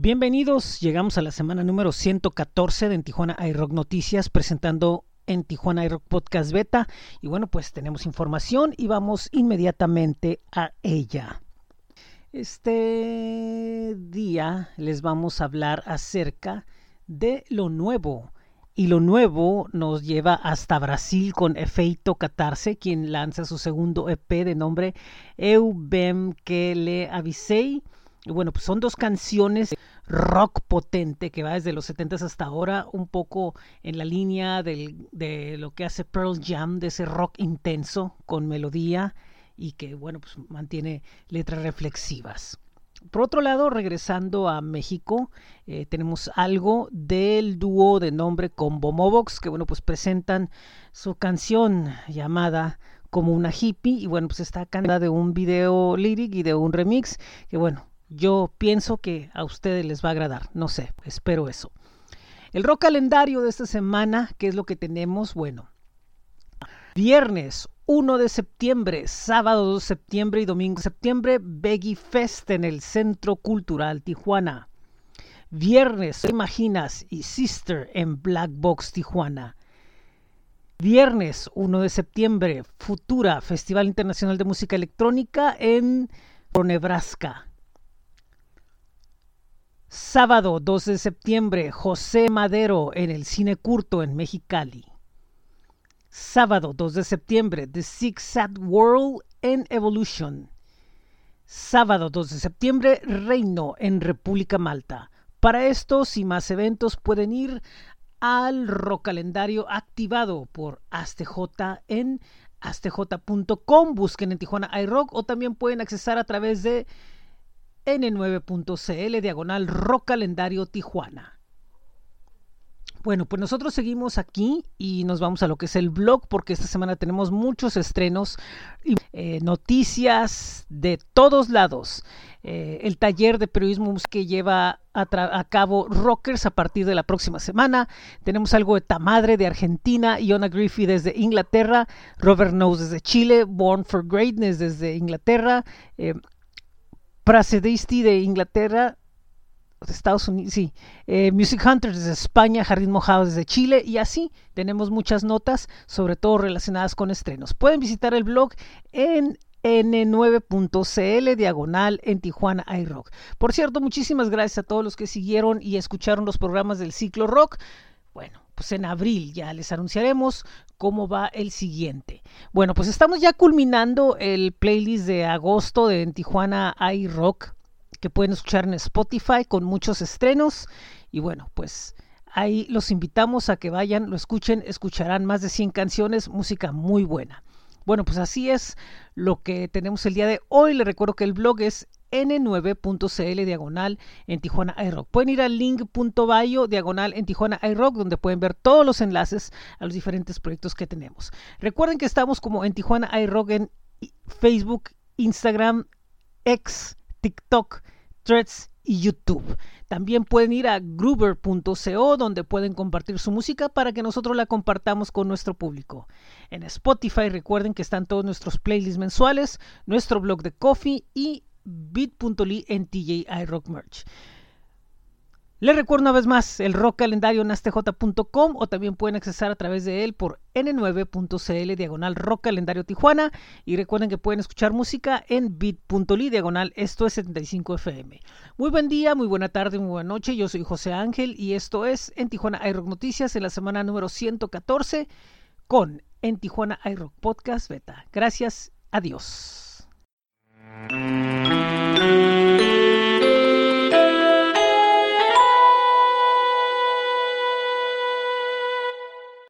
Bienvenidos, llegamos a la semana número 114 de en Tijuana iRock Noticias presentando en Tijuana iRock Podcast Beta y bueno pues tenemos información y vamos inmediatamente a ella. Este día les vamos a hablar acerca de lo nuevo y lo nuevo nos lleva hasta Brasil con Efeito Catarse, quien lanza su segundo EP de nombre Eu Bem Que Le Avisei. Bueno, pues son dos canciones rock potente que va desde los 70 hasta ahora, un poco en la línea de lo que hace Pearl Jam, de ese rock intenso con melodía y que, bueno, pues mantiene letras reflexivas. Por otro lado, regresando a México, eh, tenemos algo del dúo de nombre Combo Mobox, que bueno, pues presentan su canción llamada como una hippie, y bueno, pues está cantada de un video lyric y de un remix, que bueno, yo pienso que a ustedes les va a agradar. No sé, espero eso. El rock calendario de esta semana, ¿qué es lo que tenemos? Bueno, viernes 1 de septiembre, sábado 2 de septiembre y domingo de septiembre, Beggy Fest en el Centro Cultural Tijuana. Viernes, Imaginas y Sister en Black Box Tijuana. Viernes 1 de septiembre, Futura, Festival Internacional de Música Electrónica en Nebraska. Sábado 2 de septiembre, José Madero en el Cine Curto en Mexicali. Sábado 2 de septiembre, The Sad World en Evolution. Sábado 2 de septiembre, Reino en República Malta. Para estos y más eventos pueden ir al rock calendario activado por ASTJ en astj.com. Busquen en Tijuana iRock o también pueden accesar a través de n9.cl diagonal rock calendario Tijuana. Bueno, pues nosotros seguimos aquí y nos vamos a lo que es el blog porque esta semana tenemos muchos estrenos y eh, noticias de todos lados. Eh, el taller de periodismo que lleva a, cabo Rockers a partir de la próxima semana. Tenemos algo de Tamadre de Argentina, Iona Griffey desde Inglaterra, Robert Knowles desde Chile, Born for Greatness desde Inglaterra. Eh, Pracedisti de Inglaterra, de Estados Unidos, sí, eh, Music Hunters desde España, Jardín Mojado desde Chile y así tenemos muchas notas, sobre todo relacionadas con estrenos. Pueden visitar el blog en n9.cl diagonal en Tijuana iRock. Por cierto, muchísimas gracias a todos los que siguieron y escucharon los programas del ciclo rock. Bueno, pues en abril ya les anunciaremos cómo va el siguiente. Bueno, pues estamos ya culminando el playlist de agosto de en Tijuana iRock que pueden escuchar en Spotify con muchos estrenos y bueno, pues ahí los invitamos a que vayan, lo escuchen, escucharán más de 100 canciones, música muy buena. Bueno, pues así es lo que tenemos el día de hoy. Les recuerdo que el blog es n9.cl diagonal en Tijuana iRock. Pueden ir al link.bio diagonal en Tijuana iRock donde pueden ver todos los enlaces a los diferentes proyectos que tenemos. Recuerden que estamos como en Tijuana iRock en Facebook, Instagram, X, TikTok, Threads y YouTube. También pueden ir a groover.co donde pueden compartir su música para que nosotros la compartamos con nuestro público. En Spotify recuerden que están todos nuestros playlists mensuales, nuestro blog de coffee y bit.ly en TJ iRock Merch. Les recuerdo una vez más el rock calendario en astj.com o también pueden accesar a través de él por n9.cl diagonal rock calendario Tijuana y recuerden que pueden escuchar música en bit.ly diagonal esto es 75 FM. Muy buen día, muy buena tarde, muy buena noche. Yo soy José Ángel y esto es en Tijuana iRock Noticias en la semana número 114 con en Tijuana iRock Podcast Beta. Gracias, adiós.